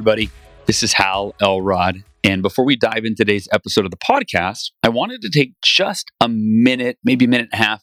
Everybody. This is Hal Elrod. And before we dive into today's episode of the podcast, I wanted to take just a minute, maybe a minute and a half,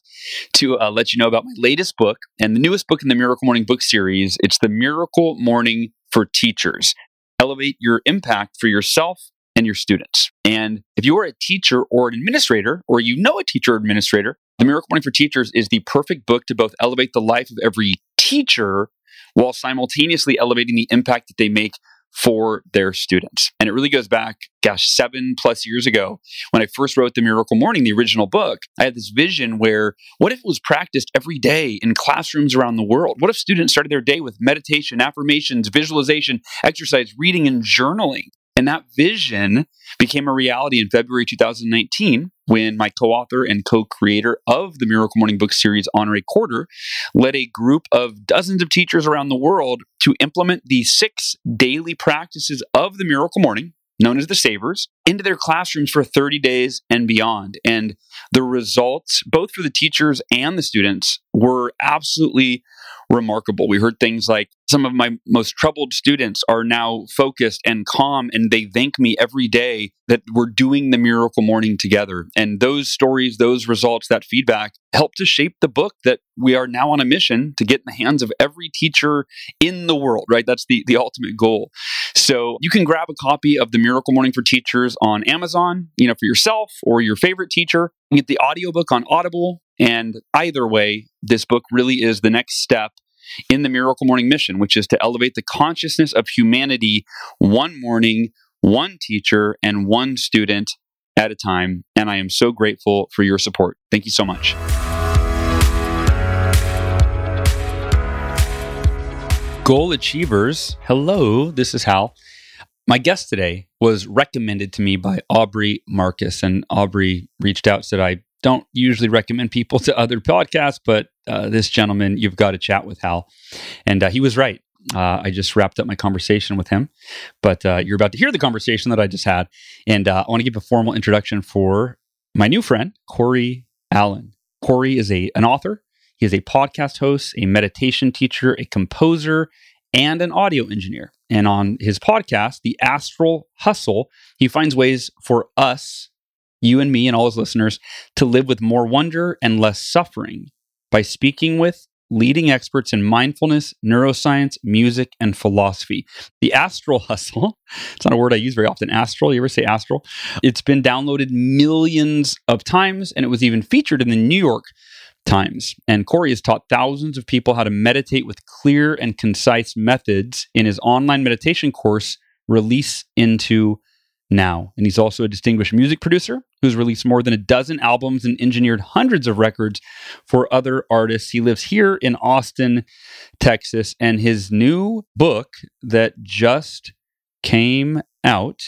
to uh, let you know about my latest book and the newest book in the Miracle Morning book series. It's The Miracle Morning for Teachers. Elevate your impact for yourself and your students. And if you are a teacher or an administrator, or you know a teacher or administrator, The Miracle Morning for Teachers is the perfect book to both elevate the life of every teacher while simultaneously elevating the impact that they make for their students. And it really goes back, gosh, seven plus years ago when I first wrote The Miracle Morning, the original book. I had this vision where what if it was practiced every day in classrooms around the world? What if students started their day with meditation, affirmations, visualization, exercise, reading, and journaling? And that vision became a reality in February 2019 when my co author and co creator of the Miracle Morning book series, Honore Corder, led a group of dozens of teachers around the world to implement the six daily practices of the Miracle Morning, known as the Savers, into their classrooms for 30 days and beyond. And the results, both for the teachers and the students, were absolutely remarkable. We heard things like some of my most troubled students are now focused and calm, and they thank me every day that we're doing the miracle morning together. And those stories, those results, that feedback help to shape the book that we are now on a mission to get in the hands of every teacher in the world, right? That's the, the ultimate goal. So you can grab a copy of the Miracle Morning for Teachers on Amazon, you know, for yourself or your favorite teacher. You get the audiobook on Audible. And either way, this book really is the next step in the Miracle Morning mission, which is to elevate the consciousness of humanity one morning, one teacher, and one student at a time. And I am so grateful for your support. Thank you so much. Goal Achievers, hello, this is Hal. My guest today was recommended to me by Aubrey Marcus, and Aubrey reached out, said, I don't usually recommend people to other podcasts, but uh, this gentleman, you've got to chat with Hal. And uh, he was right. Uh, I just wrapped up my conversation with him, but uh, you're about to hear the conversation that I just had. And uh, I want to give a formal introduction for my new friend, Cory Allen. Cory is a, an author, he is a podcast host, a meditation teacher, a composer, and an audio engineer. And on his podcast, The Astral Hustle, he finds ways for us you and me and all his listeners, to live with more wonder and less suffering by speaking with leading experts in mindfulness, neuroscience, music, and philosophy. The astral hustle, it's not a word I use very often. Astral, you ever say astral? It's been downloaded millions of times and it was even featured in the New York Times. And Cory has taught thousands of people how to meditate with clear and concise methods in his online meditation course, Release into now. And he's also a distinguished music producer who's released more than a dozen albums and engineered hundreds of records for other artists. He lives here in Austin, Texas, and his new book that just came out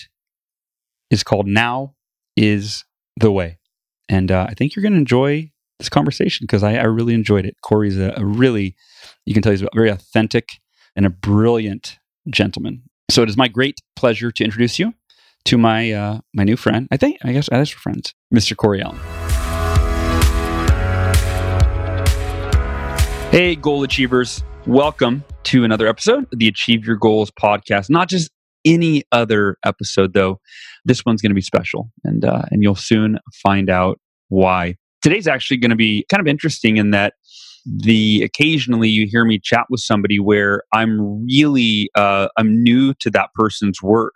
is called Now is the Way. And uh, I think you're going to enjoy this conversation because I, I, really enjoyed it. Cory's a, a really, you can tell he's a very authentic and a brilliant gentleman. So it is my great pleasure to introduce you to my uh, my new friend. I think I guess I guess we're friends, Mr. Cory Allen. Hey, goal achievers! Welcome to another episode of the Achieve Your Goals podcast. Not just any other episode, though. This one's going to be special, and uh, and you'll soon find out why. Today's actually going to be kind of interesting in that the occasionally you hear me chat with somebody where I'm really uh, I'm new to that person's work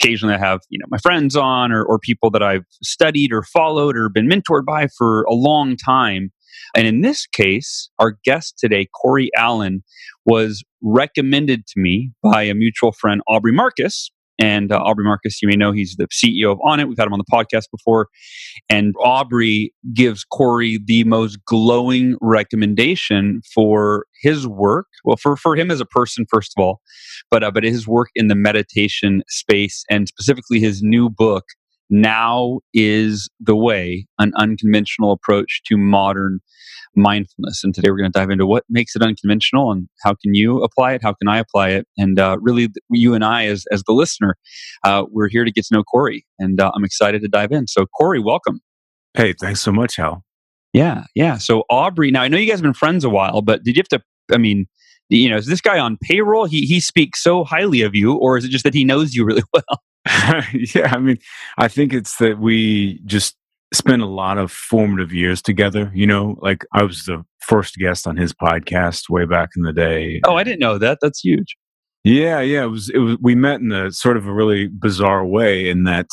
Occasionally, I have you know my friends on or, or people that I've studied or followed or been mentored by for a long time. And in this case, our guest today, Cory Allen, was recommended to me by a mutual friend, Aubrey Marcus. And uh, Aubrey Marcus, you may know he's the CEO of Onnit. We've had him on the podcast before. And Aubrey gives Cory the most glowing recommendation for his work. Well, for, for him as a person, first of all, but, uh, but his work in the meditation space and specifically his new book, Now is the Way, an unconventional approach to modern mindfulness. And today we're going to dive into what makes it unconventional and how can you apply it? How can I apply it? And uh, really, you and I, as, as the listener, uh, we're here to get to know Cory. And uh, I'm excited to dive in. So, Cory, welcome. Hey, thanks so much, Hal. Yeah, yeah. So, Aubrey, now I know you guys have been friends a while, but did you have to, I mean, you know, is this guy on payroll? He, he speaks so highly of you, or is it just that he knows you really well? yeah, I mean, I think it's that we just spent a lot of formative years together. You know, like I was the first guest on his podcast way back in the day. Oh, I didn't know that. That's huge. Yeah, yeah. It was. It was. We met in a sort of a really bizarre way in that.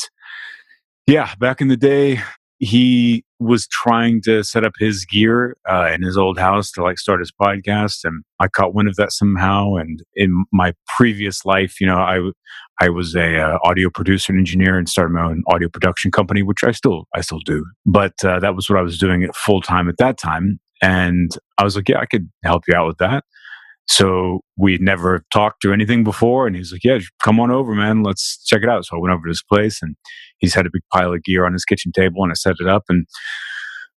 Yeah, back in the day, he was trying to set up his gear uh, in his old house to like start his podcast and i caught wind of that somehow and in my previous life you know i i was a uh, audio producer and engineer and started my own audio production company which i still i still do. But uh, that was what i was doing full time at that time and i was like yeah i could help you out with that so we'd never talked or anything before. And he's like, Yeah, come on over, man. Let's check it out. So I went over to his place and he's had a big pile of gear on his kitchen table and I set it up. And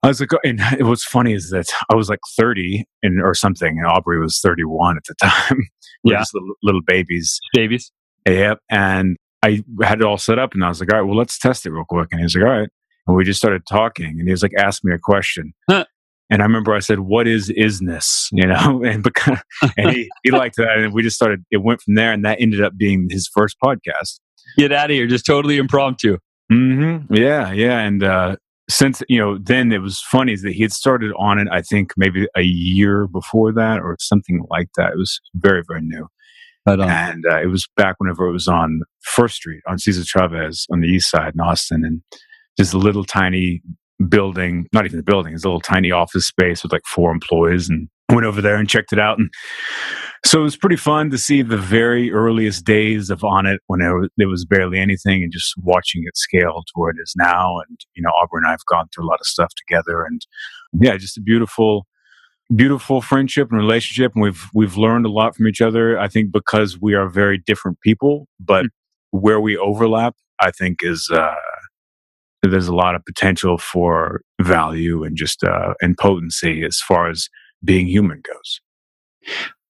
I was like, and what's funny is that I was like 30 and, or something, and Aubrey was 31 at the time. yeah. little, little babies. Babies. Yep. And I had it all set up and I was like, all right, well, let's test it real quick. And he's like, all right. And we just started talking and he was like, ask me a question. Huh. And I remember I said, "What is isness?" You know, and because and he, he liked that, and we just started. It went from there, and that ended up being his first podcast. Get out of here! Just totally impromptu. Mm-hmm. Yeah, yeah, and uh, since you know, then it was funny is that he had started on it. I think maybe a year before that, or something like that. It was very, very new. and uh, it was back whenever it was on First Street on Cesar Chavez on the east side in Austin, and just a little tiny building, not even the building, it's a little tiny office space with like four employees and went over there and checked it out. And so it was pretty fun to see the very earliest days of when it was, there was barely anything and just watching it scale to where it is now. And, you know, Aubrey and I have gone through a lot of stuff together and yeah, just a beautiful, beautiful friendship and relationship. And we've, we've learned a lot from each other. I think because we are very different people, but mm-hmm. where we overlap, I think is, uh, there's a lot of potential for value and just uh, and potency as far as being human goes.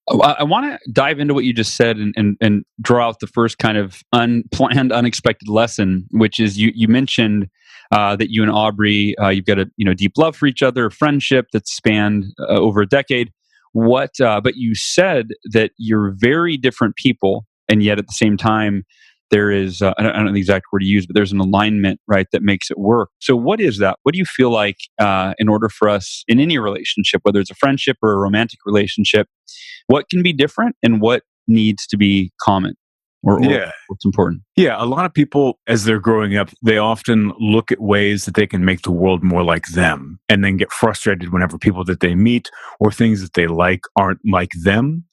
Oh, I want to dive into what you just said and, and, and draw out the first kind of unplanned, unexpected lesson, which is you, you mentioned uh, that you and Aubrey, uh, you've got a you know deep love for each other, a friendship that's spanned uh, over a decade. What? Uh, but you said that you're very different people, and yet at the same time, there is uh, I, don't, I, don't, know the exact word to use but there's an alignment right that makes it work. So what is that? What do you feel like uh, in order for us in any relationship whether it's a friendship or a romantic relationship what can be different and what needs to be common or, or yeah. what's important? Yeah a lot of people as they're growing up they often look at ways that they can make the world more like them and then get frustrated whenever people that they meet or things that they like aren't like them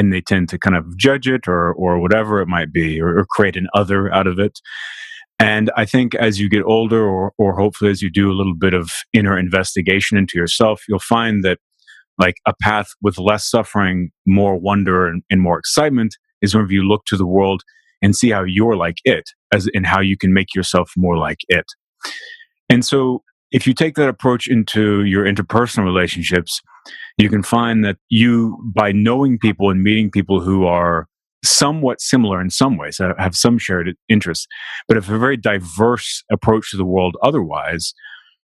and they tend to kind of judge it or or whatever it might be or, or create an other out of it. And i think as you get older or or hopefully as you do a little bit of inner investigation into yourself you'll find that like a path with less suffering more wonder and, and more excitement is whenever you look to the world and see how you're like it as in how you can make yourself more like it. And so if you take that approach into your interpersonal relationships you can find that you, by knowing people and meeting people who are somewhat similar in some ways, have some shared interests, but have a very diverse approach to the world otherwise,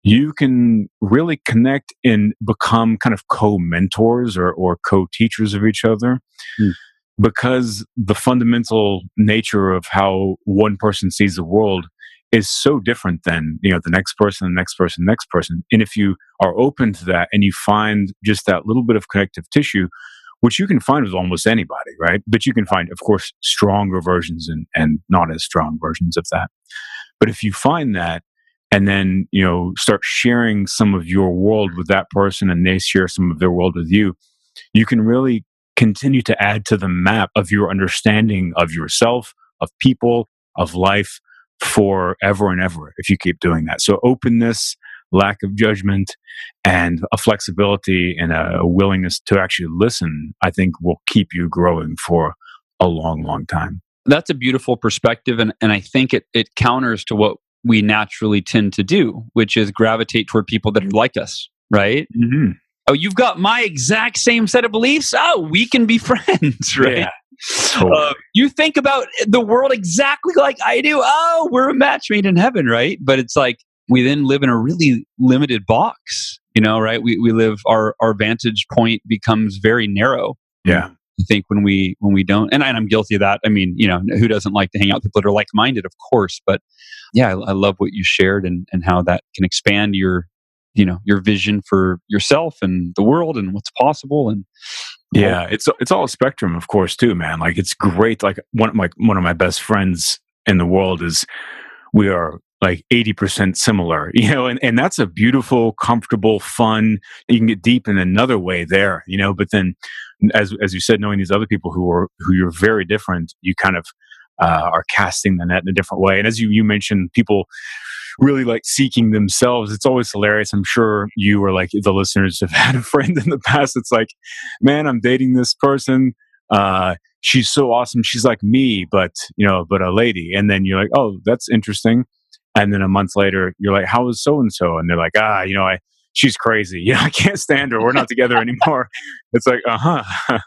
you can really connect and become kind of co-mentors or, or co-teachers of each other. Mm. Because the fundamental nature of how one person sees the world is so different than you know the next person the next person the next person. And if you are open to that and you find just that little bit of connective tissue which you can find with almost anybody right? But you can find of course stronger versions and, and not as strong versions of that. But if you find that and then you know start sharing some of your world with that person and they share some of their world with you you can really continue to add to the map of your understanding of yourself of people of life forever and ever if you keep doing that. So openness, lack of judgment, and a flexibility and a willingness to actually listen, I think will keep you growing for a long, long time. That's a beautiful perspective. And, and I think it, it counters to what we naturally tend to do, which is gravitate toward people that are like us, right? Mm-hmm. Oh, you've got my exact same set of beliefs. Oh, we can be friends, right? Yeah. Uh, you think about the world exactly like I do. Oh, we're a match made in heaven, right? But it's like we then live in a really limited box, you know, right? We, we live, our, our vantage point becomes very narrow. Yeah. I think when we when we don't, and, I'm guilty of that. I mean, you know, who doesn't like to hang out with people that are like minded, of course. But yeah, I, I love what you shared and and how that can expand your you know your vision for yourself and the world and what's possible and yeah it's it's all a spectrum of course too man. Like it's great like one of my one of my best friends in the world is we are like 80% similar you know and, and that's a beautiful comfortable fun you can get deep in another way there you know but then as as you said knowing these other people who are who you're very different you kind of uh, are casting the net in a different way. And as you you mentioned people really like seeking themselves it's always hilarious i'm sure you or like the listeners have had a friend in the past it's like man i'm dating this person uh, she's so awesome she's like me but you know but a lady and then you're like oh that's interesting and then a month later, you're like, "How is so and so?" And they're like, "Ah, you know, I she's crazy. Yeah, I can't stand her. We're not together anymore." It's like, uh huh.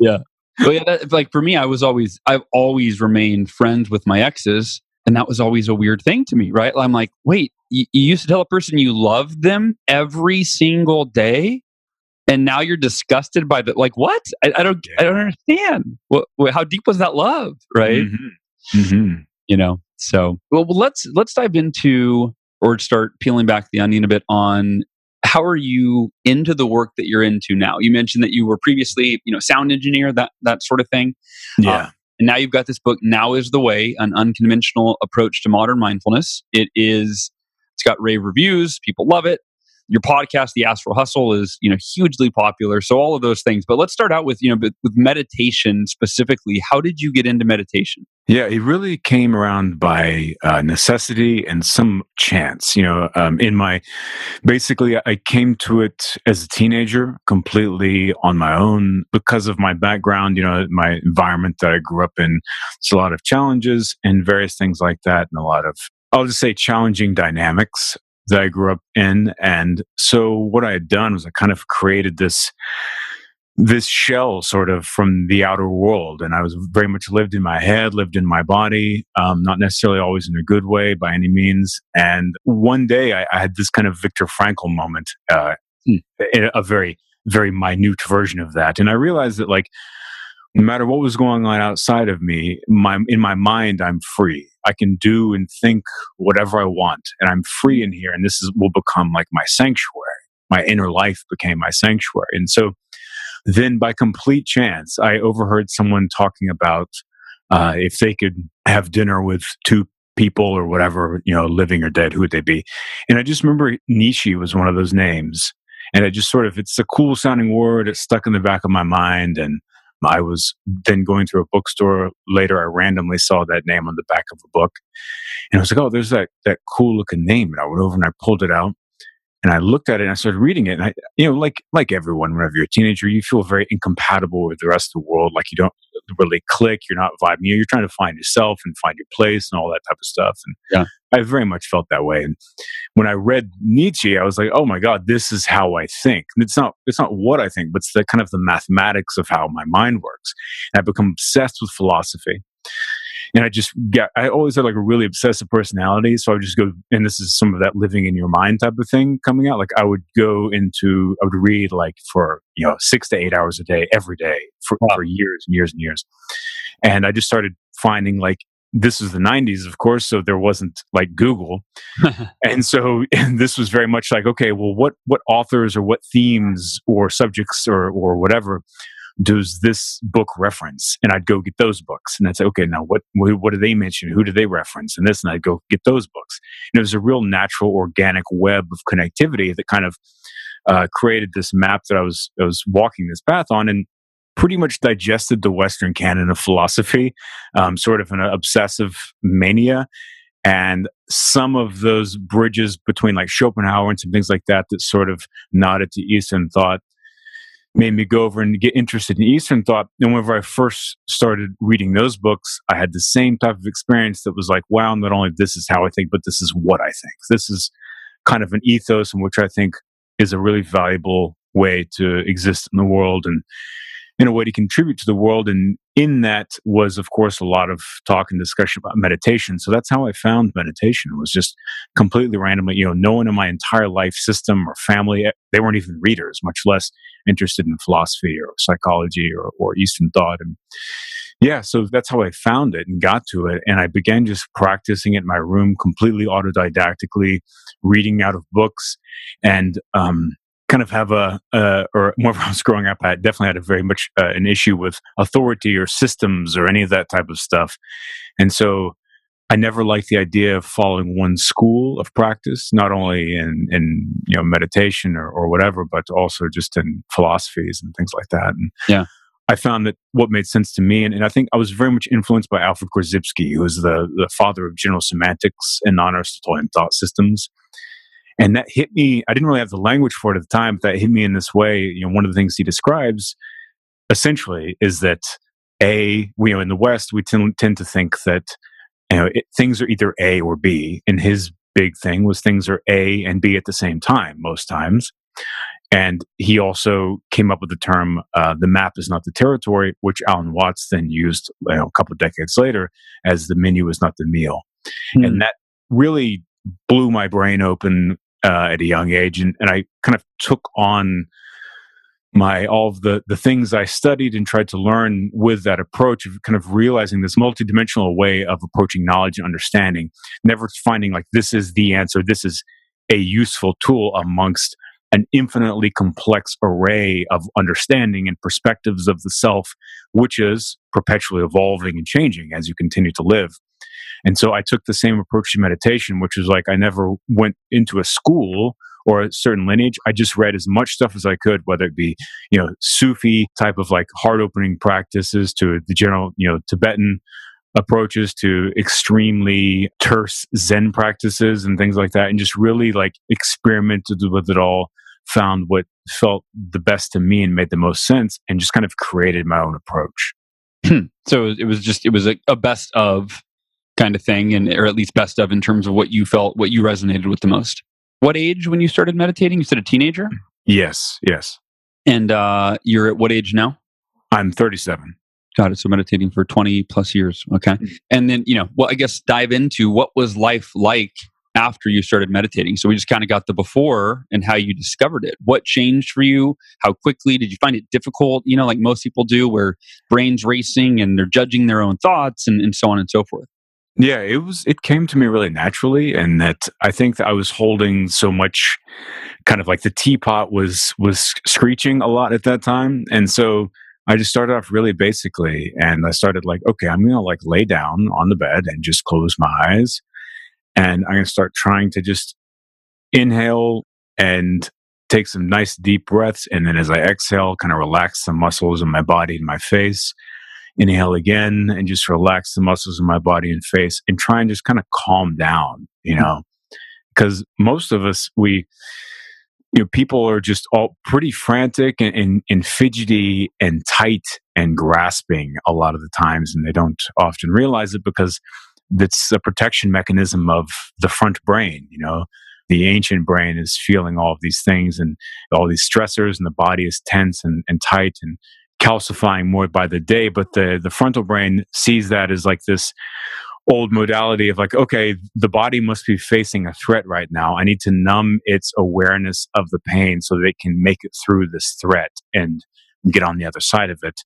yeah. Well, yeah. That, like for me, I was always I've always remained friends with my exes, and that was always a weird thing to me, right? I'm like, wait, you, you used to tell a person you loved them every single day, and now you're disgusted by the like what? I, I don't. I don't understand. What, what, how deep was that love, right? Mm-hmm. Mm-hmm. You know. So, well, let's let's dive into or start peeling back the onion a bit on how are you into the work that you're into now? You mentioned that you were previously, you know, sound engineer, that that sort of thing. Yeah. Uh, and now you've got this book, Now is the Way, an unconventional approach to modern mindfulness. It is, it's got rave reviews. People love it your podcast, The Astral Hustle, is you know hugely popular. So all of those things. But let's start out with you know with meditation specifically. How did you get into meditation? Yeah, it really came around by uh, necessity and some chance. You know, um, in my basically, I came to it as a teenager completely on my own because of my background. You know, my environment that I grew up in. It's a lot of challenges and various things like that, and a lot of I'll just say challenging dynamics that I grew up in. And so what I had done was I kind of created this this shell sort of from the outer world and i was very much lived in my head lived in my body um, not necessarily always in a good way by any means and one day i, I had this kind of viktor frankl moment uh, hmm. a very very minute version of that and i realized that like no matter what was going on outside of me, my in my mind, I'm free. I can do and think whatever I want, and I'm free in here. And this is will become like my sanctuary. My inner life became my sanctuary. And so, then by complete chance, I overheard someone talking about uh, if they could have dinner with two people or whatever, you know, living or dead, who would they be? And I just remember Nietzsche was one of those names. And it just sort of, it's a cool sounding word. It stuck in the back of my mind. And I was then going through a bookstore later. I randomly saw that name on the back of a book, and I was like, "Oh, there's that that cool looking name." And I went over and I pulled it out, and I looked at it and I started reading it. And I, you know, like like everyone, whenever you're a teenager, you feel very incompatible with the rest of the world. Like you don't really click. You're not vibing. You're trying to find yourself and find your place and all that type of stuff. And yeah. I very much felt that way. And when I read Nietzsche, I was like, oh my God, this is how I think. And it's not it's not what I think, but it's the kind of the mathematics of how my mind works. And I've become obsessed with philosophy and I just get I always had like a really obsessive personality, so I would just go and this is some of that living in your mind type of thing coming out. Like I would go into I would read like for you know six to eight hours a day every day for, wow. for years and years and years, and I just started finding like this is the 90s of course so there wasn't like google and so and this was very much like okay well what what authors or what themes or subjects or or whatever does this book reference? And I'd go get those books. And I'd say, okay, now what, what do they mention? Who do they reference? And this, and I'd go get those books. And it was a real natural, organic web of connectivity that kind of uh, created this map that I was, I was walking this path on. And pretty much digested the Western canon of philosophy, um, sort of an obsessive mania. And some of those bridges between like Schopenhauer and some things like that that sort of nodded to Eastern thought made me go over and get interested in Eastern thought. And whenever I first started reading those books, I had the same type of experience that was like, wow, not only this is how I think, but this is what I think. This is kind of an ethos in which I think is a really valuable way to exist in the world and in a way to contribute to the world. And in that was, of course, a lot of talk and discussion about meditation. So that's how I found meditation. It was just completely randomly, you know, no one in my entire life system or family, eh, they weren't even readers, much less interested in philosophy or psychology or, or Eastern thought. And yeah, so that's how I found it and got to it. And I began just practicing it in my room completely autodidactically, reading out of books. And um, kind of have a, uh, or more when I was growing up, I definitely had a very much uh, an issue with authority or systems or any of that type of stuff. And so I never liked the idea of following one school of practice, not only in, in you know meditation or, or whatever, but also just in philosophies and things like that. And yeah. I found that what made sense to me, and, and I think I was very much influenced by Alfred Korzybski, who was the, the father of general semantics and non Aristotelian thought systems. And that hit me. I didn't really have the language for it at the time, but that hit me in this way. You know, one of the things he describes essentially is that a we you know in the West we tend, tend to think that you know it, things are either A or B. And his big thing was things are A and B at the same time most times. And he also came up with the term uh, "the map is not the territory," which Alan Watts then used you know, a couple of decades later as "the menu is not the meal," hmm. and that really blew my brain open uh, at a young age, and, and I kind of took on my all of the the things I studied and tried to learn with that approach of kind of realizing this multidimensional way of approaching knowledge and understanding, never finding like this is the answer, this is a useful tool amongst an infinitely complex array of understanding and perspectives of the self, which is perpetually evolving and changing as you continue to live. And so I took the same approach to meditation, which was like I never went into a school or a certain lineage. I just read as much stuff as I could, whether it be, you know, Sufi type of like heart opening practices to the general, you know, Tibetan approaches to extremely terse Zen practices and things like that, and just really like experimented with it all, found what felt the best to me and made the most sense, and just kind of created my own approach. Hmm. so it was just it was a, a best of kind of thing, and or at least best of in terms of what you felt, what you resonated with the most. What age when you started meditating? You said a teenager. Yes, yes. And uh, you're at what age now? I'm 37. Got it. So meditating for 20 plus years. Okay. Mm-hmm. And then, you know, well, I guess dive into what was life like after you started meditating. So we just kind of got the before and how you discovered it. What changed for you? How quickly did you find it difficult? You know, like most people do, where brains racing and they're judging their own thoughts and, and so on and so forth. Yeah, it was it came to me really naturally and that I think that I was holding so much kind of like the teapot was was screeching a lot at that time. And so I just started off really basically and I started like okay, I'm going to like lay down on the bed and just close my eyes and I'm going to start trying to just inhale and take some nice deep breaths. And then as I exhale kind of relax the muscles in my body and my face inhale again and just relax the muscles in my body and face and try and just kind of calm down, you mm. know, because most of us, we, you know, people are just all pretty frantic and, and, and, fidgety and tight and grasping a lot of the times, and they don't often realize it because it's a protection mechanism of the front brain, you know. The ancient brain is feeling all of these things and all these stressors, and the body is tense and, and tight and calcifying more by the day but the the frontal brain sees that as like this old modality of like okay the body must be facing a threat right now. I need to numb its awareness of the pain so that it can make it through this threat and get on the other side of it.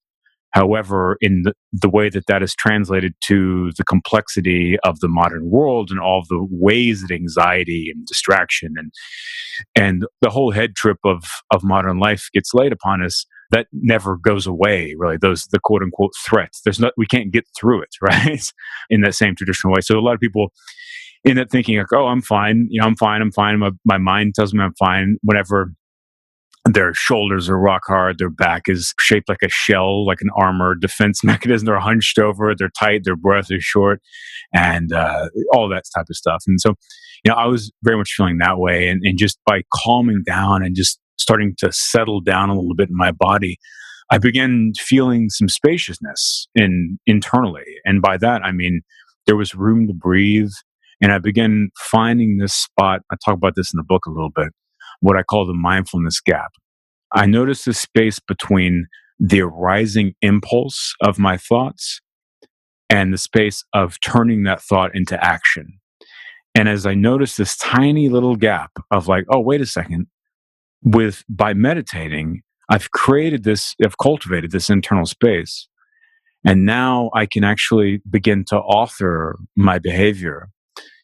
However in the, the way that that is translated to the complexity of the modern world and all the ways that anxiety and distraction and and the whole head trip of of modern life gets laid upon us that never goes away really those the quote unquote threats there's not we can't get through it right in that same traditional way so a lot of people in that thinking like oh i'm fine you know i'm fine i'm fine my, my mind tells me i'm fine whenever their shoulders are rock hard. Their back is shaped like a shell, like an armor defense mechanism. They're hunched over. They're tight. Their breath is short, and uh, all that type of stuff. And so, you know, I was very much feeling that way. And, and just by calming down and just starting to settle down a little bit in my body, I began feeling some spaciousness in internally. And by that, I mean there was room to breathe. And I began finding this spot. I talk about this in the book a little bit what I call the mindfulness gap. I notice the space between the arising impulse of my thoughts and the space of turning that thought into action. And as I notice this tiny little gap of like, oh, wait a second, with by meditating, I've created this, I've cultivated this internal space. And now I can actually begin to author my behavior,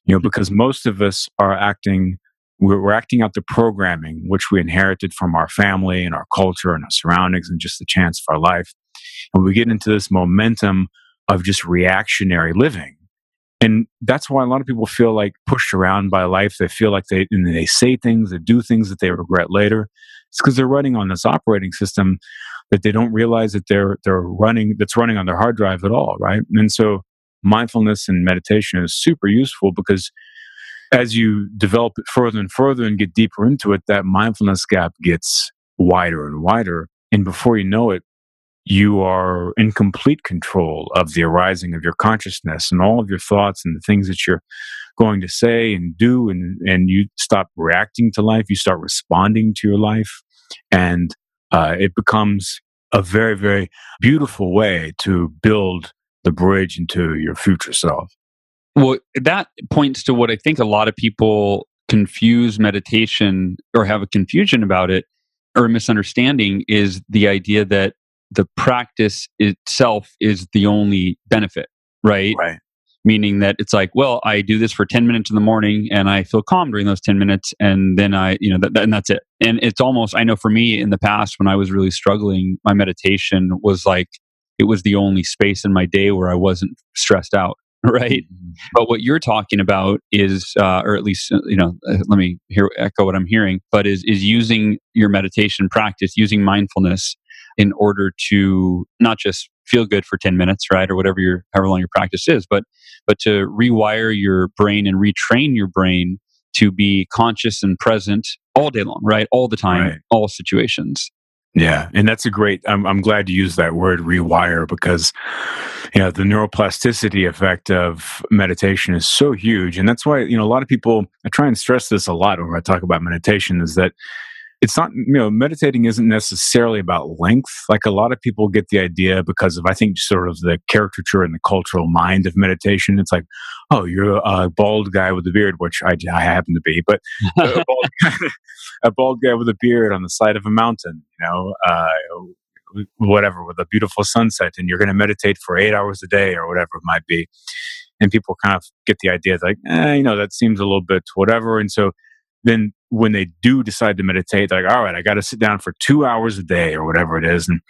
you know, mm-hmm. because most of us are acting we're, we're acting out the programming which we inherited from our family and our culture and our surroundings and just the chance of our life. And we get into this momentum of just reactionary living. And that's why a lot of people feel like pushed around by life. They feel like they, and they say things, they do things that they regret later. It's because they're running on this operating system that they don't realize that they're, they're running, that's running on their hard drive at all, right? And so mindfulness and meditation is super useful because as you develop it further and further and get deeper into it, that mindfulness gap gets wider and wider. And before you know it, you are in complete control of the arising of your consciousness and all of your thoughts and the things that you're going to say and do. And, and you stop reacting to life, you start responding to your life. And uh, it becomes a very, very beautiful way to build the bridge into your future self. Well, that points to what I think a lot of people confuse meditation or have a confusion about it or a misunderstanding is the idea that the practice itself is the only benefit, right? Right. Meaning that it's like, well, I do this for 10 minutes in the morning and I feel calm during those 10 minutes and then I, you know, that, and that's it. And it's almost, I know for me in the past when I was really struggling, my meditation was like, it was the only space in my day where I wasn't stressed out. right? Mm-hmm. But what you're talking about is, uh, or at least uh, you know, uh, let me hear echo what I'm hearing. But is is using your meditation practice, using mindfulness, in order to not just feel good for 10 minutes, right, or whatever your however long your practice is, but but to rewire your brain and retrain your brain to be conscious and present all day long, right, all the time, right. all situations. Yeah, and that's a great. I'm I'm glad you use that word rewire because you know the neuroplasticity effect of meditation is so huge, and that's why you know a lot of people. I try and stress this a lot when I talk about meditation is that it's not you know meditating isn't necessarily about length. Like a lot of people get the idea because of i think sort of the caricature and the cultural mind of meditation. It's like oh you're a bald guy with a beard which i, I happen to be but a, bald guy, a, bald guy, with a beard on the side of a mountain you know uh, whatever with a beautiful sunset and you're going to meditate for eight hours a day or whatever it might be. And people kind of get the idea like eh, you know that seems a little bit whatever. And so then when they do decide to meditate, like, all right, I got to sit down for two hours a day or whatever it is. And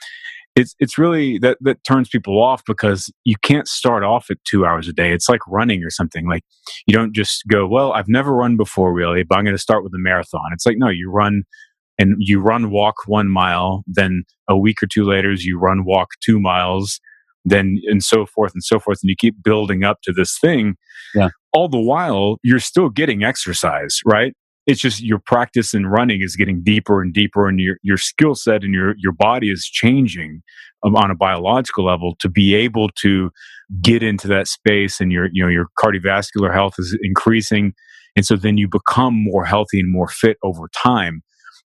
it's, it's really that, that turns people off because you can't start off at two hours a day. It's like running or something. Like you don't just go, well, I've never run before really, but I'm going to start with a marathon. It's like, no, you run and you run walk one mile. Then a week or two later, you run walk two miles then and so forth and so forth and you keep building up to this thing yeah all the while you're still getting exercise right it's just your practice in running is getting deeper and deeper and your, your skill set and your, your body is changing um, on a biological level to be able to get into that space and your you know your cardiovascular health is increasing and so then you become more healthy and more fit over time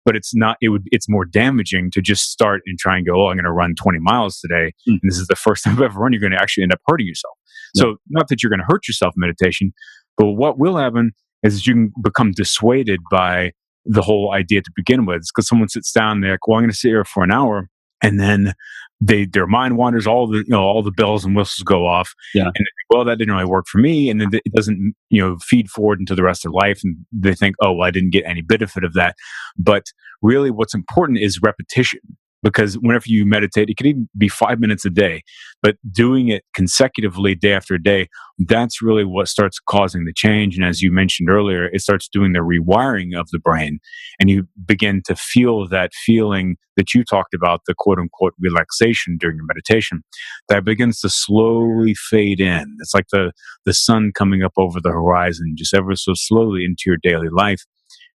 but it's not it would it's more damaging to just start and try and go oh i'm going to run 20 miles today mm. and this is the first time i've ever run you're going to actually end up hurting yourself yeah. so not that you're going to hurt yourself in meditation but what will happen is you can become dissuaded by the whole idea to begin with. Because someone sits down, they're like, "Well, I'm going to sit here for an hour," and then they their mind wanders. All the you know all the bells and whistles go off. Yeah. And well, that didn't really work for me, and then it doesn't you know feed forward into the rest of life, and they think, "Oh, well, I didn't get any benefit of that." But really, what's important is repetition. Because whenever you meditate, it could even be five minutes a day, but doing it consecutively day after day, that's really what starts causing the change. And as you mentioned earlier, it starts doing the rewiring of the brain and you begin to feel that feeling that you talked about, the quote unquote relaxation during your meditation, that begins to slowly fade in. It's like the, the sun coming up over the horizon, just ever so slowly into your daily life.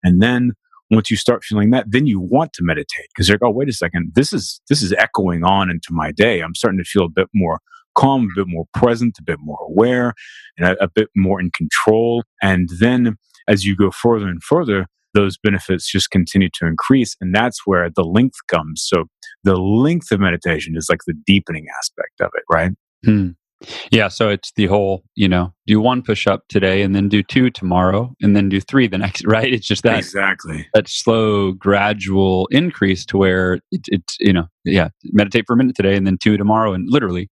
And then once you start feeling that, then you want to meditate because you're like, oh, wait a second, this is this is echoing on into my day. I'm starting to feel a bit more calm, a bit more present, a bit more aware, and a, a bit more in control. And then as you go further and further, those benefits just continue to increase. And that's where the length comes. So the length of meditation is like the deepening aspect of it, right? Hmm. Yeah, so it's the whole, you know, do one push up today and then do two tomorrow and then do three the next, right? It's just that exactly. that slow, gradual increase to where it's, it's you know, yeah, meditate for a minute today and then two tomorrow and literally,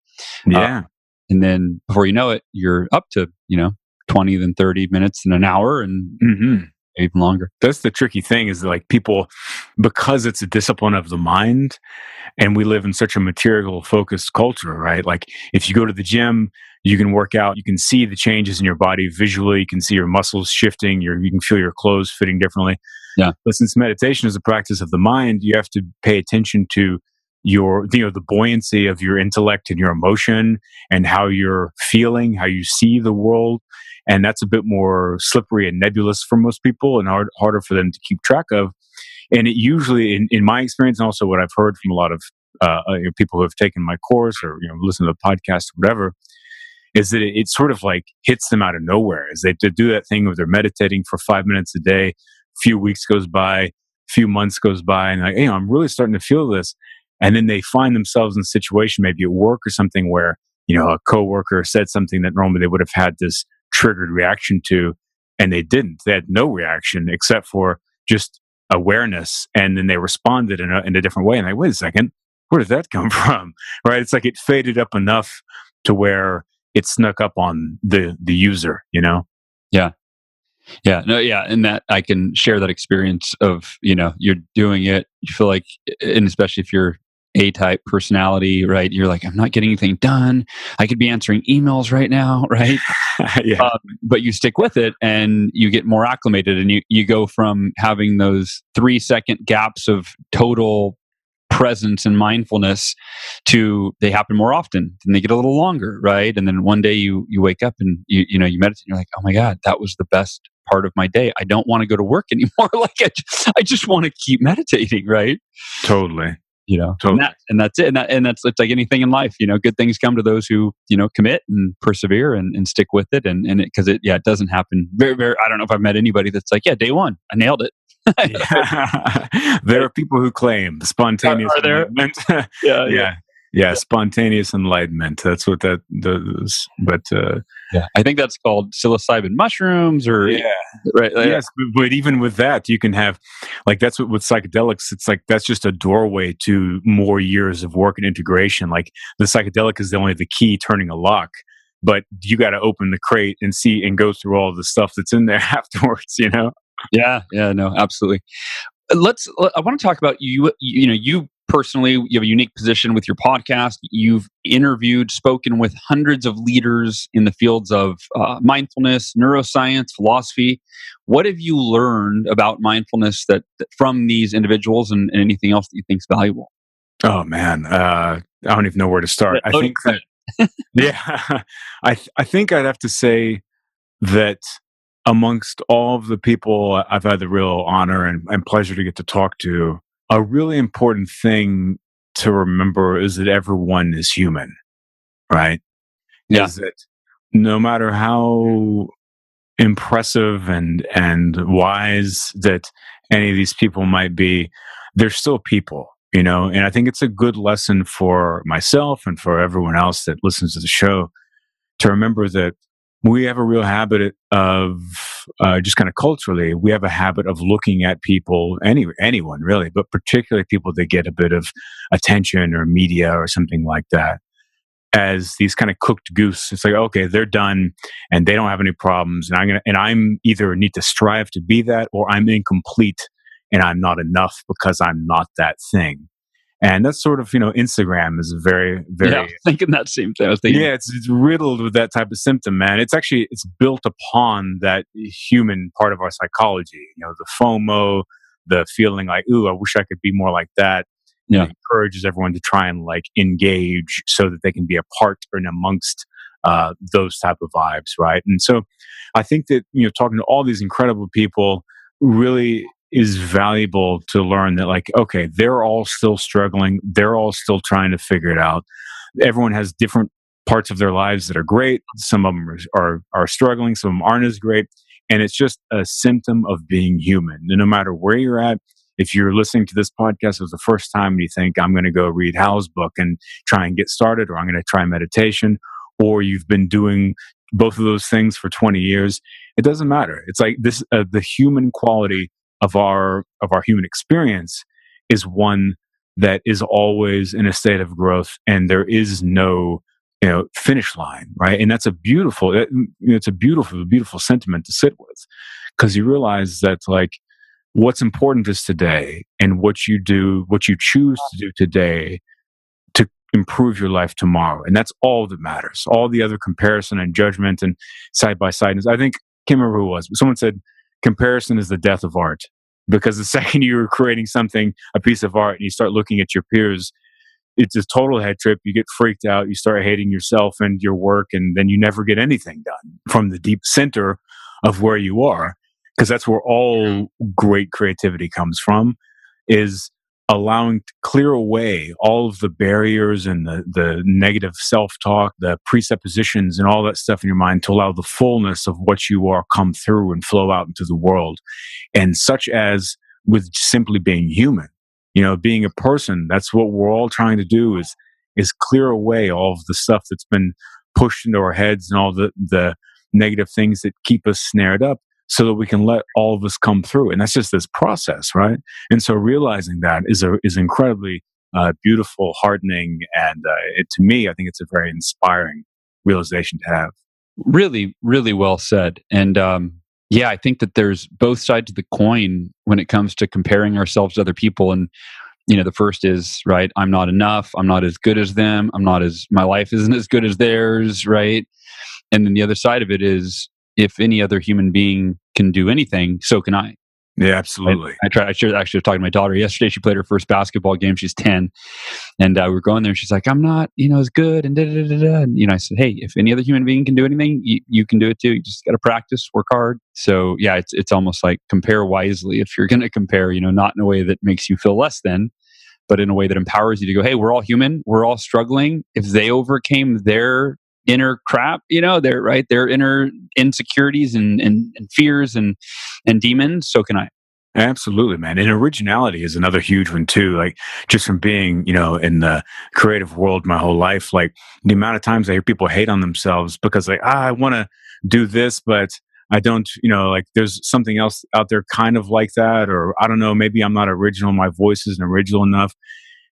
uh, yeah, uh, and then before you know it, you're up to you know twenty, then thirty minutes, and an hour, and mm-hmm even longer. That's the tricky thing is like people, because it's a discipline of the mind and we live in such a material focused culture, right? Like if you go to the gym, you can work out, you can see the changes in your body visually, you can see your muscles shifting, your, you can feel your clothes fitting differently. Yeah. But since meditation is a practice of the mind, you have to pay attention to your you know the buoyancy of your intellect and your emotion and how you're feeling how you see the world and that's a bit more slippery and nebulous for most people and hard, harder for them to keep track of. And it usually in, in my experience and also what i've heard from a lot of uh, uh people who have taken my course or you know listen to the podcast or whatever is that it, it, sort of like hits them out of nowhere as they, they do that thing where they're meditating for five minutes a day a few weeks goes by a few months goes by and like hey i'm really starting to feel this. And then they find themselves in a situation maybe at work or something where you know a coworker said something that normally they would have had this triggered reaction to, and they didn't. They had no reaction except for just awareness, and then they responded in a, in a different way. And I wait a second, where did that come from? Right? It's like it faded up enough to where it snuck up on the the user. You know? Yeah. Yeah, no, yeah, and that I can share that experience of you know you're doing it, you feel like, and especially if you're a type personality, right? You're like, I'm not getting anything done. I could be answering emails right now, right? yeah. Um, but you stick with it and you get more acclimated and you, you go from having those three second gaps of total presence and mindfulness to they happen more often and they get a little longer right and then one day you you wake up and you you know you meditate and you're like oh my god that was the best part of my day i don't want to go to work anymore like I, just, I just want to keep meditating right totally you know totally. and, that, and that's it and, that, and that's it's like anything in life you know good things come to those who you know commit and persevere and, and stick with it and and it because it yeah it doesn't happen very very i don't know if i've met anybody that's like yeah day one i nailed it yeah. there are people who claim spontaneous are there? yeah, yeah, yeah yeah, spontaneous enlightenment. That's what that does. But uh, yeah, I think that's called psilocybin mushrooms, or yeah, right. Yes, but, but, even with that, you can have like that's what with psychedelics. It's like that's just a doorway to more years of work and integration. Like the psychedelic is the only the key turning a lock. But you got to open the crate and see and go through all the stuff that's in there afterwards. You know. Yeah. Yeah. No. Absolutely let's i want to talk about you you know you personally, you have a unique position with your podcast. You've interviewed, spoken with hundreds of leaders in the fields of uh, mindfulness, neuroscience, philosophy. What have you learned about mindfulness that, that from these individuals, and, and, anything else that you think is valuable? Oh man, uh, I don't even know where to start. I think that, yeah, I th- I think I'd have to say that amongst all of the people I've had the real honor and, and pleasure to get to talk to, a really important thing to remember is that everyone is human, right? Yeah. Is that no matter how impressive and and wise that any of these people might be, they're still people, you know. And I think it's a good lesson for myself and for everyone else that listens to the show to remember that we have a real habit of uh, just kind of culturally we have a habit of looking at people any anyone really but particularly people that get a bit of attention or media or something like that as these kind of cooked goose. It's like okay they're done and they don't have any problems and i'm gonna and i'm either need to strive to be that or i'm incomplete and i'm not enough because i'm not that thing And that's sort of, you know, Instagram is very, very yeah, thinking that same thing. I was thinking, yeah, it's, it's riddled with that type of symptom, man. It's actually it's built upon that human part of our psychology. You know, the FOMO, the feeling like, ooh, I wish I could be more like that. Yeah. It encourages everyone to try and like engage so that they can be a part and amongst uh, those type of vibes, right? And so, I think that you know, talking to all these incredible people really is valuable to learn that like okay they're all still struggling they're all still trying to figure it out. Everyone has different parts of their lives that are great some of them are, are, struggling some of them aren't as great and it's just a symptom of being human. And no matter where you're at if you're listening to this podcast for the first time and you think i'm going to go read hal's book and try and get started or i'm going to try meditation or you've been doing both of those things for 20 years it doesn't matter. It's like this uh, the human quality of our of our human experience is one that is always in a state of growth and there is no you know finish line right? And that's a beautiful mm, it's a beautiful beautiful sentiment to sit with because you realize that like what's important is today and what you do what you choose to do today to improve your life tomorrow. And that's all that matters. All the other comparison and judgment and side by sideness. I think can't remember who it was but someone said comparison is the death of art because the second you're creating something, a piece of art, and you start looking at your peers, it's a total head trip. You get freaked out. You start hating yourself and your work, and then you never get anything done from the deep center of where you are, because that's where all great creativity comes from. Is allowing clear away all of the barriers and the, the negative self-talk the presuppositions and all that stuff in your mind to allow the fullness of what you are come through and flow out into the world. And such as with simply being human you know being a person that's what we're all trying to do is is clear away all of the stuff that's been pushed into our heads and all the the negative things that keep us snared up so that we can let all of us come through. And that's just this process, right? And so realizing that is a, is incredibly uh, beautiful, hardening, and uh, it, to me, I think it's a very inspiring realization to have. Really, really well said. And um, yeah, I think that there's both sides of the coin when it comes to comparing ourselves to other people. And you know, the first is right. I'm not enough. I'm not as good as them. I'm not as my life isn't as good as theirs. Right. And then the other side of it is if any other human being can do anything, so can I. Yeah, absolutely. I, I tried. I should actually talking to my daughter yesterday. She played her first basketball game. She's ten, and uh, we are going there. she's like, "I'm not, you know, as good." And da da da da. And you know, I said, "Hey, if any other human being can do anything, you, you can do it too. You just got to practice, work hard." So yeah, it's it's almost like compare wisely. If you're going to compare, you know, not in a way that makes you feel less than, but in a way that empowers you to go, "Hey, we're all human. We're all struggling. If they overcame their inner crap you know their right their inner insecurities and, and, and fears and and demons so can i Absolutely, man. And originality is another huge one too. Like just from being, you know, in the creative world my whole life, like the amount of times I hear people hate on themselves because like, ah, I want to do this, but I don't, you know, like there's something else out there kind of like that, or I don't know, maybe I'm not original. My voice isn't original enough.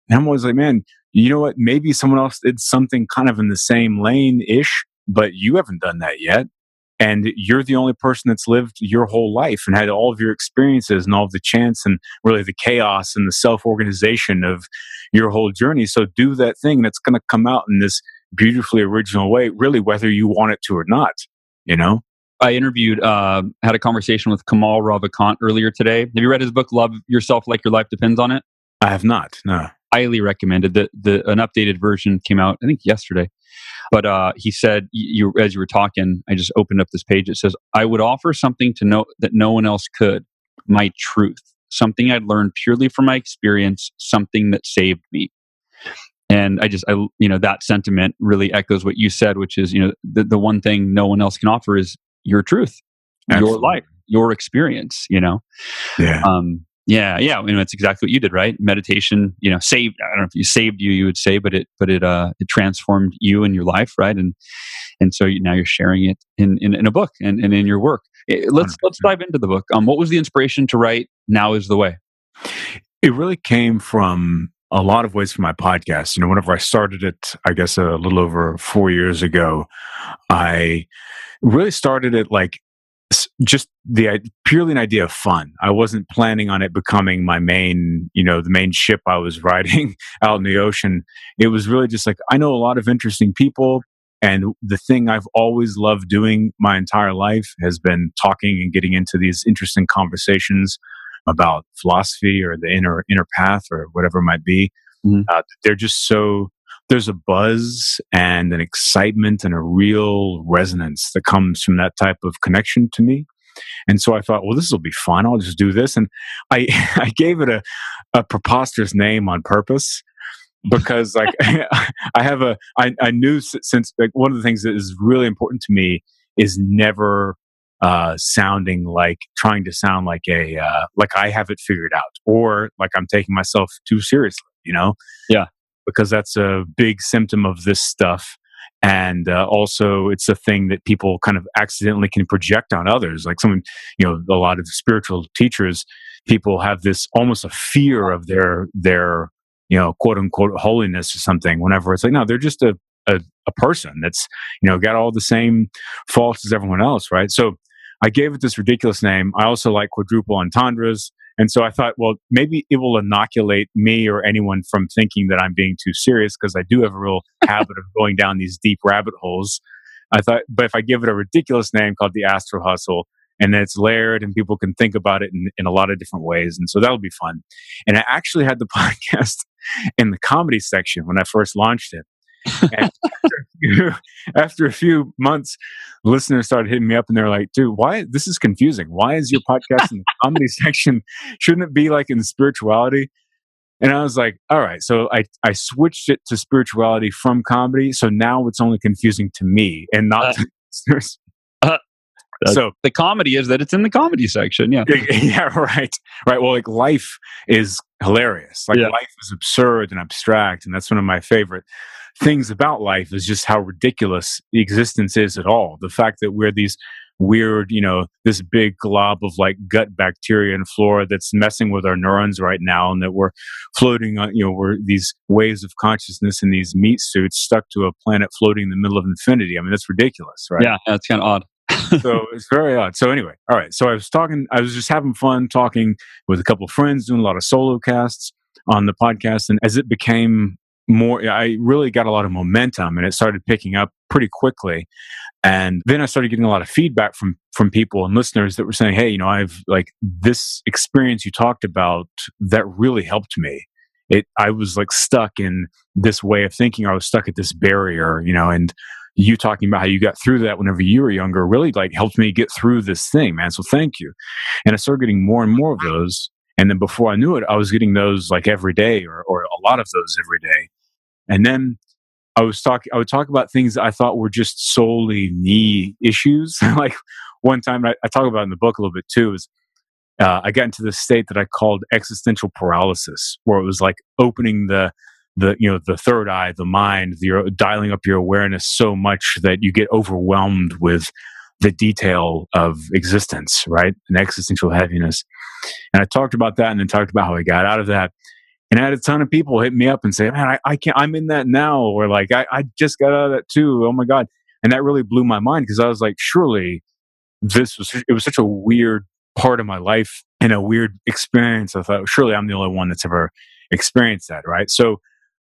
And I'm always like, man, you know what? Maybe someone else did something kind of in the same lane ish, but you haven't done that yet. And you're the only person that's lived your whole life and had all of your experiences and all of the chance and really the chaos and the self organization of your whole journey. So do that thing that's going to come out in this beautifully original way, really, whether you want it to or not, you know? I interviewed, uh, had a conversation with Kamal Ravikant earlier today. Have you read his book, Love Yourself Like Your Life Depends on It? I have not, no highly recommended. The the an updated version came out I think yesterday. But uh, he said, you, as you were talking, I just opened up this page. It says, "I would offer something to know that no one else could. My truth, something I'd learned purely from my experience, something that saved me." And I just, I, you know, that sentiment really echoes what you said, which is, you know, the, the one thing no one else can offer is your truth, Absolutely. your life, your experience. You know, yeah. Um, yeah, yeah. I mean, that's exactly what you did, right? Meditation, you know, saved. I don't know if you saved you, you would say, but it, but it, uh, it transformed you and your life, right? And and so you, now you're sharing it in, in, in a book and, and in your work. It, eh, let's 100%. let's dive into the book. Um, what was the inspiration to write "Now Is the Way"? It really came from a lot of ways from my podcast. You know, whenever I started it, I guess a little over four years ago, I really started it like just the purely an idea of fun. I wasn't planning on it becoming my main, you know, the main ship I was riding out in the ocean. It was really just like I know a lot of interesting people. And the thing I've always loved doing my entire life has been talking and getting into these interesting conversations about philosophy or the inner inner path or whatever it might be. Mm-hmm. Uh, they're just so there's a buzz and an excitement and a real resonance that comes from that type of connection to me. And so I thought, well, this will be fun. I'll just do this. And I, I gave it a, a preposterous name on purpose because like I have a, I, I knew since like one of the things that is really important to me is never uh, sounding like trying to sound like a uh, like I have it figured out or like I'm taking myself too seriously, you know? Yeah because that's a big symptom of this stuff. And uh, also, it's a thing that people kind of accidentally can project on others. Like someone, you know, a lot of spiritual teachers, people have this almost a fear of their their you know quote unquote holiness or something. Whenever it's like, no, they're just a a, a person that's you know got all the same faults as everyone else, right? So I gave it this ridiculous name. I also like quadruple entendres. And so I thought, well, maybe it will inoculate me or anyone from thinking that I'm being too serious because I do have a real habit of going down these deep rabbit holes. I thought, but if I give it a ridiculous name called the Astral Hustle, and then it's layered and people can think about it in, in a lot of different ways. And so that'll be fun. And I actually had the podcast in the comedy section when I first launched it after, a few, after a few months, listeners started hitting me up and they're like, dude, why? This is confusing. Why is your podcast in the comedy section? Shouldn't it be like in spirituality? And I was like, all right. So I, I switched it to spirituality from comedy. So now it's only confusing to me and not uh, to listeners. Uh, so the comedy is that it's in the comedy section. Yeah. Yeah. Right. Right. Well, like life is hilarious. Like yeah. life is absurd and abstract. And that's one of my favorite things about life is just how ridiculous existence is at all. The fact that we're these weird, you know, this big glob of like gut bacteria and flora that's messing with our neurons right now, and that we're floating on, you know, we're these waves of consciousness in these meat suits stuck to a planet floating in the middle of infinity. I mean, that's ridiculous, right? Yeah, that's kind of odd. so it's very odd. So anyway, all right. So I was talking, I was just having fun talking with a couple of friends, doing a lot of solo casts on the podcast. And as it became more i really got a lot of momentum and it started picking up pretty quickly. And then i started getting a lot of feedback from from people and listeners that were saying hey you know i've like this experience you talked about that really helped me. It i was like stuck in this way of thinking. I was stuck at this barrier you know and you talking about how you got through that whenever you were younger really like helped me get through this thing man so thank you. And i started getting more and more of those. And then before I knew it, I was getting those like every day or, or a lot of those every day. And then I was talking, I would talk about things I thought were just solely knee issues. like one time I, I, talk about in the book a little bit too is uh, I got into this state that I called existential paralysis, where it was like opening the the you know the third eye, the mind, you're dialing up your awareness so much that you get overwhelmed with the detail of existence, right? An existential heaviness. And I talked about that and then talked about how I got out of that. And I had a ton of people hit me up and say, man, I, I can't, I'm in that now. Or like, I, I just got out of that too. Oh my God. And that really blew my mind because I was like, surely this was, it was such a weird part of my life and a weird experience. I thought, surely I'm the only one that's ever experienced that. Right. So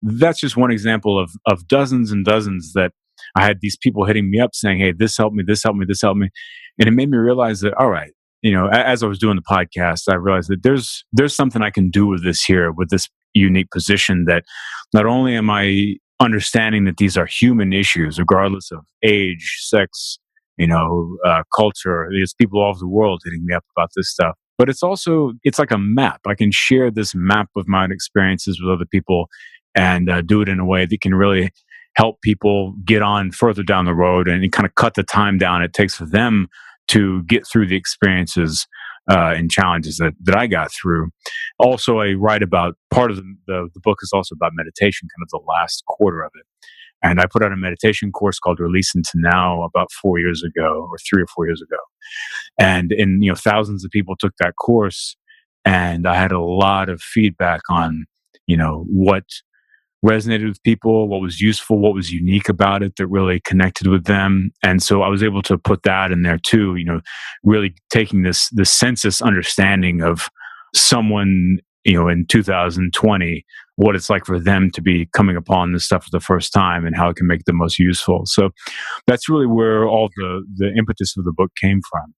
that's just one example of, of dozens and dozens that I had these people hitting me up saying, Hey, this helped me, this helped me, this helped me. And it made me realize that, all right, you know, as I was doing the podcast, I realized that there's there's something I can do with this here, with this unique position. That not only am I understanding that these are human issues, regardless of age, sex, you know, uh, culture. There's people all over the world hitting me up about this stuff. But it's also it's like a map. I can share this map of my experiences with other people and uh, do it in a way that can really help people get on further down the road and kind of cut the time down it takes for them to get through the experiences uh, and challenges that, that I got through. Also, I write about part of the, the, the, book is also about meditation, kind of the last quarter of it. And I put out a meditation course called Release into Now about four years ago, or three or four years ago. And in you know, thousands of people took that course, and I had a lot of feedback on you know what resonated with people, what was useful, what was unique about it that really connected with them. And so I was able to put that in there too, you know, really taking this this census understanding of someone, you know, in 2020, what it's like for them to be coming upon this stuff for the first time and how it can make the most useful. So that's really where all the the impetus of the book came from.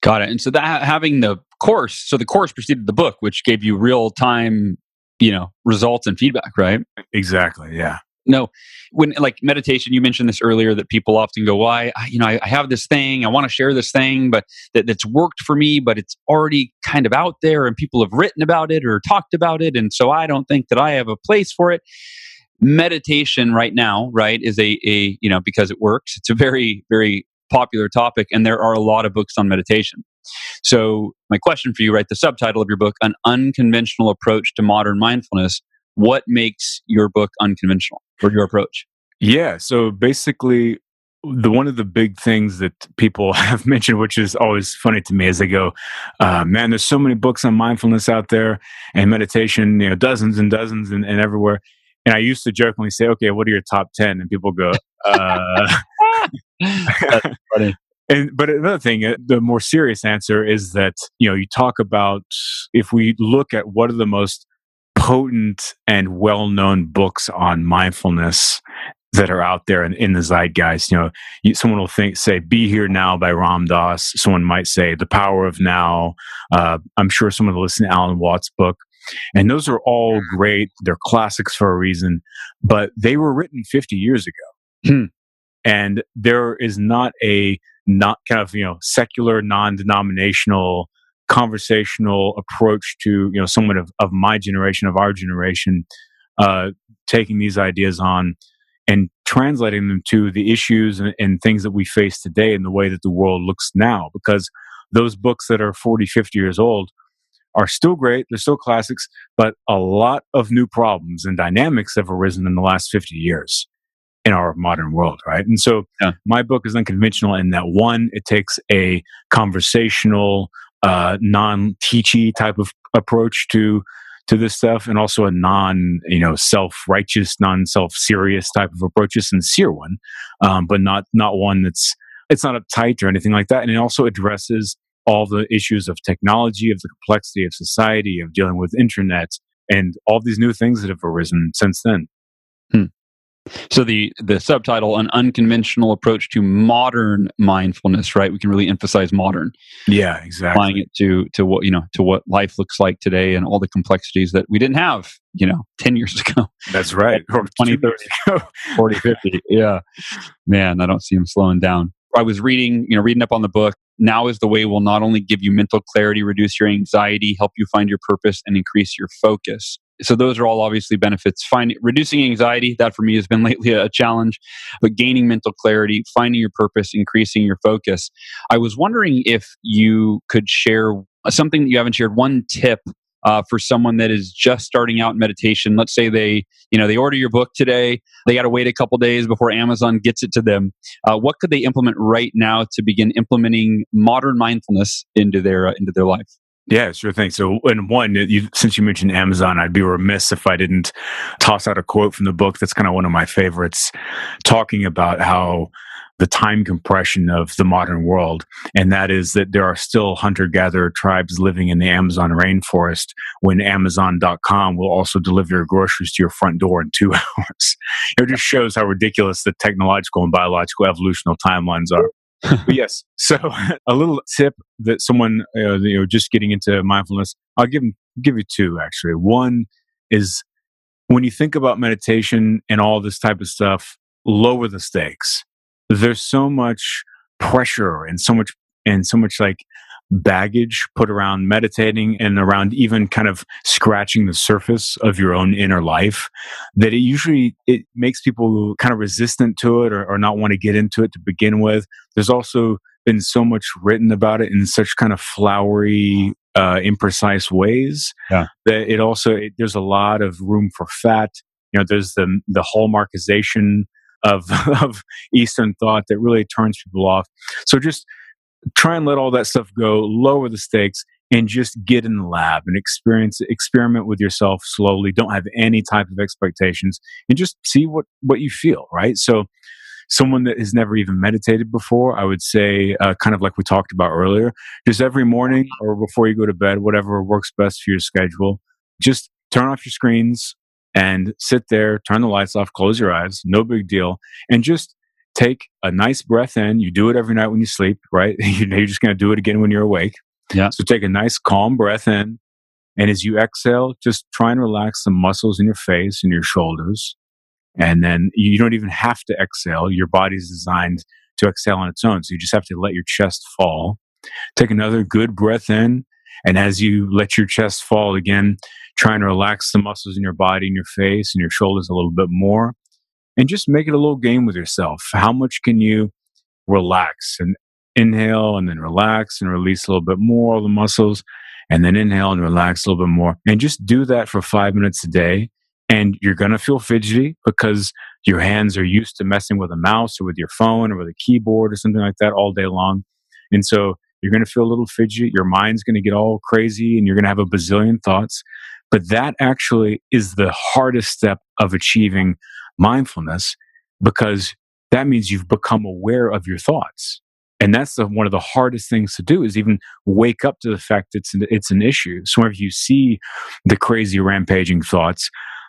Got it. And so that having the course, so the course preceded the book, which gave you real time you know results and feedback right? Exactly yeah. No when like meditation you mentioned this earlier that people often go why well, you know I, I, have this thing i want to share this thing but that, that's worked for me but it's already kind of out there and people have written about it or talked about it and so i don't think that i have a place for it. Meditation right now right is a, a you know because it works it's a very very popular topic and there are a lot of books on meditation so, my question for you, right? The subtitle of your book, An Unconventional Approach to Modern Mindfulness. What makes your book unconventional or your approach? Yeah. So, basically, the one of the big things that people have mentioned, which is always funny to me, is they go, uh, "Man, there's so many books on mindfulness out there and meditation, you know, dozens and dozens and, and everywhere." And I used to jokingly say, "Okay, what are your top 10? And people go, uh. And but another thing, uh, the more serious answer is that you know you talk about if we look at what are the most potent and well-known books on mindfulness that are out there in, in the zeitgeist. You know, you, someone will think, say, "Be Here Now" by Ram Dass. Someone might say, "The Power of Now." Uh, I'm sure someone will listen to Alan Watts' book, and those are all great. They're classics for a reason, but they were written 50 years ago, hmm. and there is not a not kind of you know secular non-denominational conversational approach to you know someone of, of my generation of our generation uh, taking these ideas on and translating them to the issues and, and, things that we face today in the way that the world looks now because those books that are 40 50 years old are still great they're still classics but a lot of new problems and dynamics have arisen in the last 50 years in our modern world, right? And so yeah. my book is unconventional in that one, it takes a conversational, uh, non-teachy type of approach to to this stuff, and also a non, you know, self-righteous, non-self-serious type of approach, a sincere one, um, but not not one that's it's not uptight or anything like that. And it also addresses all the issues of technology, of the complexity of society, of dealing with internet, and all these new things that have arisen since then. So the the subtitle, an unconventional approach to modern mindfulness, right? We can really emphasize modern. Yeah, exactly. Applying it to to what you know to what life looks like today and all the complexities that we didn't have, you know, ten years ago. That's right. Or 20, 30, 40, 50. Yeah. Man, I don't see him slowing down. I was reading, you know, reading up on the book. Now is the way will not only give you mental clarity, reduce your anxiety, help you find your purpose, and increase your focus so those are all obviously benefits. Finding reducing anxiety that for me has been lately a challenge but gaining mental clarity finding your purpose increasing your focus. I was wondering if you could share something that you haven't shared one tip uh, for someone that is just starting out in meditation. Let's say they you know they order your book today they got to wait a couple days before amazon gets it to them. Uh, what could they implement right now to begin implementing modern mindfulness into their uh, into their life yeah, sure thing. So, and one, uh, you, since you mentioned Amazon, I'd be remiss if I didn't toss out a quote from the book that's kind of one of my favorites, talking about how the time compression of the modern world. And that is that there are still hunter gatherer tribes living in the Amazon rainforest when Amazon.com will also deliver your groceries to your front door in two hours. it just shows how ridiculous the technological and biological evolutional timelines are yes. So a little tip that someone uh, you know just getting into mindfulness, I'll give give you two actually. One is when you think about meditation and all this type of stuff, lower the stakes. There's so much pressure and so much and so much like baggage put around meditating and around even kind of scratching the surface of your own inner life that it usually it makes people kind of resistant to it or, or not want to get into it to begin with. There's also been so much written about it in such kind of flowery uh, imprecise ways yeah. that it also it, there's a lot of room for fat. You know there's the the hallmarkization of of eastern thought that really turns people off. So just try and let all that stuff go, lower the stakes, and just get in the lab and experience experiment with yourself slowly. Don't have any type of expectations and just see what what you feel right? So someone that has never even meditated before i would say uh, kind of like we talked about earlier just every morning or before you go to bed whatever works best for your schedule just turn off your screens and sit there turn the lights off close your eyes no big deal and just take a nice breath in you do it every night when you sleep right you're just going to do it again when you're awake yeah. So take a nice calm breath in. And as you exhale, just try and relax the muscles in your face and your shoulders. And then you don't even have to exhale. Your body's designed to exhale on its own. So you just have to let your chest fall. Take another good breath in. And as you let your chest fall again, try and relax the muscles in your body and your face and your shoulders a little bit more. And just make it a little game with yourself. How much can you relax? And inhale and then relax and release a little bit more of the muscles and then inhale and relax a little bit more and just do that for five minutes a day and you're going to feel fidgety because your hands are used to messing with a mouse or with your phone or with a keyboard or something like that all day long and so you're going to feel a little fidgety your mind's going to get all crazy and you're going to have a bazillion thoughts. But that actually is the hardest step of achieving mindfulness because that means you've become aware of your thoughts. And that's the, one of the hardest things to do is even wake up to the fact that it's an, it's an issue. So if you see the crazy rampaging thoughts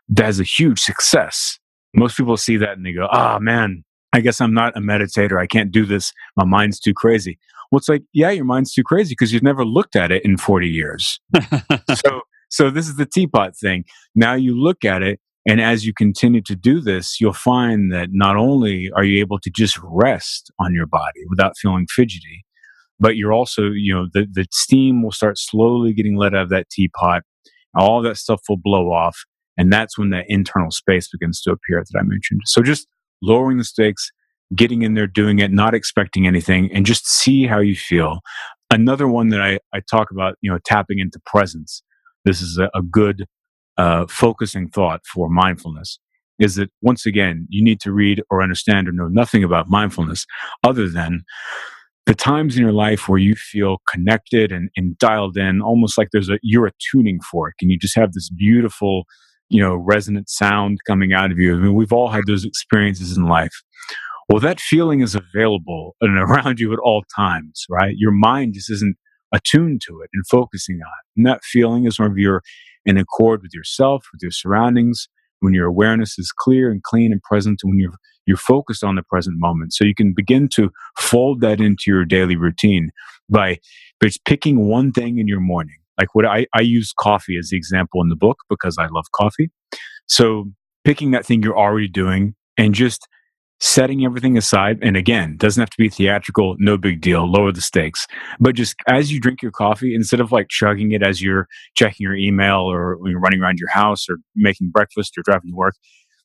that's a huge success. Most people see that and they go ah oh, man i guess i'm not a meditator i can't do this my mind's too crazy well it's like yeah your mind's too crazy because you've never looked at it in 40 years so so this is the teapot thing now you look at it and as you continue to do this, you'll find that not only are you able to just rest on your body without feeling fidgety, but you're also, you know, the, the steam will start slowly getting let out of that teapot. All that stuff will blow off. And that's when that internal space begins to appear that I mentioned. So just lowering the stakes, getting in there, doing it, not expecting anything, and just see how you feel. Another one that I, I talk about, you know, tapping into presence. This is a, a good uh, focusing thought for mindfulness is that once again, you need to read or understand or know nothing about mindfulness other than the times in your life where you feel connected and, and dialed in, almost like there's a you're a tuning fork and you just have this beautiful, you know, resonant sound coming out of you. I mean, we've all had those experiences in life. Well, that feeling is available and around you at all times, right? Your mind just isn't attuned to it and focusing on it. And that feeling is whenever you're in accord with yourself, with your surroundings, when your awareness is clear and clean and present, when you're you're focused on the present moment. So you can begin to fold that into your daily routine by, by picking one thing in your morning. Like what I, I use coffee as the example in the book because I love coffee. So picking that thing you're already doing and just setting everything aside and again doesn't have to be theatrical no big deal lower the stakes but just as you drink your coffee instead of like chugging it as you're checking your email or you're running around your house or making breakfast or driving to work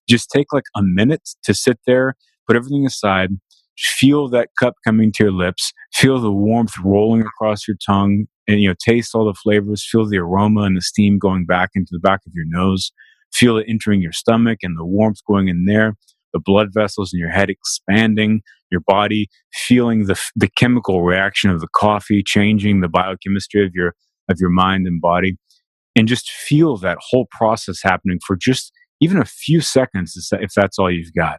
just take like a minute to sit there put everything aside feel that cup coming to your lips feel the warmth rolling across your tongue and you know taste all the flavors feel the aroma and the steam going back into the back of your nose feel it entering your stomach and the warmth going in there the blood vessels in your head expanding, your body feeling the, the chemical reaction of the coffee, changing the biochemistry of your, of your mind and body. And just feel that whole process happening for just even a few seconds if that's all you've got.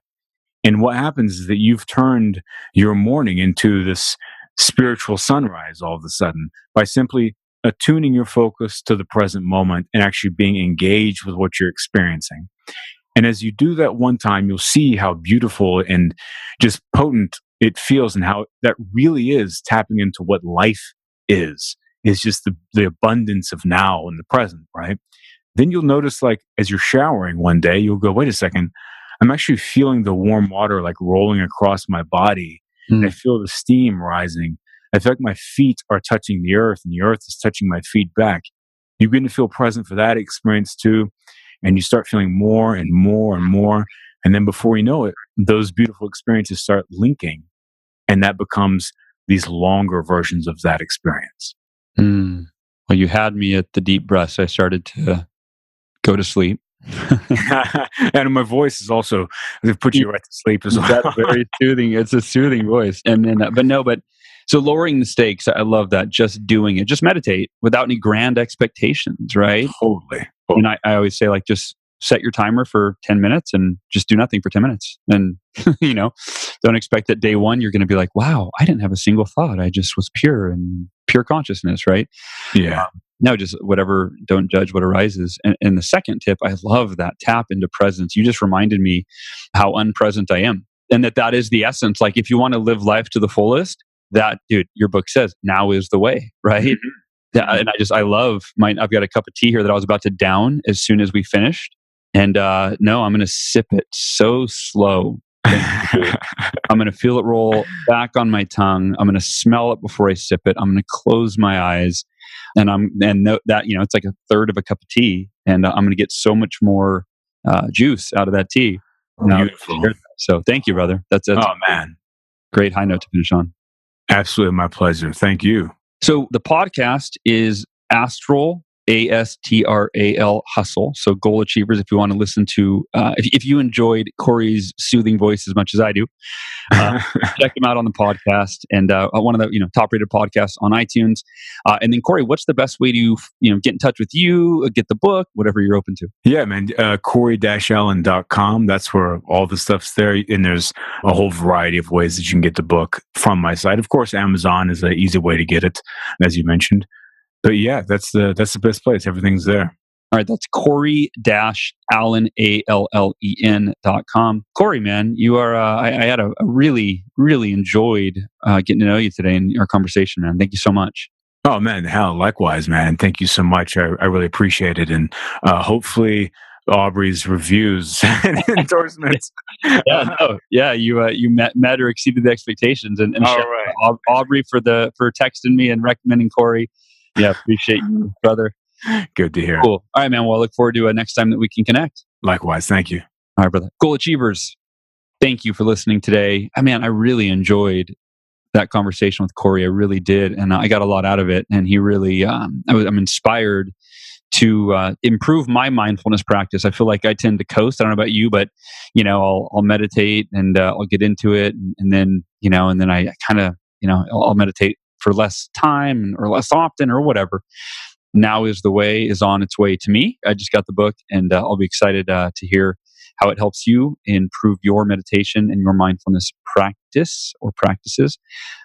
And what happens is that you've turned your morning into this spiritual sunrise all of a sudden by simply attuning your focus to the present moment and actually being engaged with what you're experiencing. And as you do that one time, you'll see how beautiful and just potent it feels and how that really is tapping into what life is, is just the, the abundance of now and the present, right? Then you'll notice, like, as you're showering one day, you'll go, wait a second, I'm actually feeling the warm water like rolling across my body. Mm. And I feel the steam rising. I feel like my feet are touching the earth and the earth is touching my feet back. You're going to feel present for that experience too and you start feeling more and more and more. And then before you know it, those beautiful experiences start linking, and that becomes these longer versions of that experience. Mm. Well, you had me at the deep breaths. I started to go to sleep. and my voice is also they put you right to sleep as well. That's very soothing. It's a soothing voice. And then, uh, but no, but So lowering the stakes, I love that. Just doing it, just meditate without any grand expectations, right? Totally. And I, I always say, like, just set your timer for 10 minutes and just do nothing for 10 minutes. And, you know, don't expect that day one you're going to be like, wow, I didn't have a single thought. I just was pure and pure consciousness, right? Yeah. Um, no, just whatever, don't judge what arises. And, and the second tip, I love that tap into presence. You just reminded me how unpresent I am. And that that is the essence. Like, if you want to live life to the fullest, that, dude, your book says now is the way, right? Mm-hmm. And I just I love my I've got a cup of tea here that I was about to down as soon as we finished. And uh, no, I'm going to sip it so slow. I'm going to feel it roll back on my tongue. I'm going to smell it before I sip it. I'm going to close my eyes, and I'm and that you know it's like a third of a cup of tea, and uh, I'm going to get so much more uh, juice out of that tea. Beautiful. So thank you, brother. That's, that's oh man, great high note to finish on. Absolutely, my pleasure. Thank you. So the podcast is Astral a S T R A L Hustle. So, Goal Achievers, if you want to listen to, uh, if, if, you enjoyed Cory's soothing voice as much as I do, uh, check him out on the podcast and uh, one of the you know top rated podcasts on iTunes. Uh, and then, Cory, what's the best way to you know get in touch with you, get the book, whatever you're open to? Yeah, man, uh, Cory-Allen.com. That's where all the stuff's there. And there's a whole variety of ways that you can get the book from my site. Of course, Amazon is an easy way to get it, as you mentioned but yeah, that's the that's the best place. Everything's there. All right, that's Cory dash Allen A L L E N dot com. Cory, man, you are. Uh, I, I, had a, a, really really enjoyed uh, getting to know you today in our conversation, man. Thank you so much. Oh man, hell, likewise, man. Thank you so much. I, I really appreciate it, and uh, hopefully Aubrey's reviews and endorsements. yeah, no, yeah, you uh, you met, met or exceeded the expectations, and, and right. Aubrey for the for texting me and recommending Cory. Yeah, appreciate you, brother. Good to hear. Cool. All right, man. Well, I look forward to uh, next time that we can connect. Likewise. Thank you. All right, brother. Goal Achievers, thank you for listening today. I mean, I really enjoyed that conversation with Cory. I really did. And I got a lot out of it. And he really, um, I was, I'm inspired to uh, improve my mindfulness practice. I feel like I tend to coast. I don't know about you, but you know, I'll, I'll meditate and uh, I'll get into it, and, and, then you know, and then I kind of you know I'll, I'll meditate for less time or less often or whatever. Now is the way is on its way to me. I just got the book and uh, I'll be excited uh, to hear how it helps you improve your meditation and your mindfulness practice or practices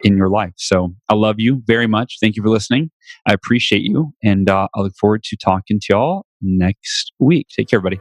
in your life. So I love you very much. Thank you for listening. I appreciate you. And uh, I look forward to talking to y'all next week. Take care, buddy.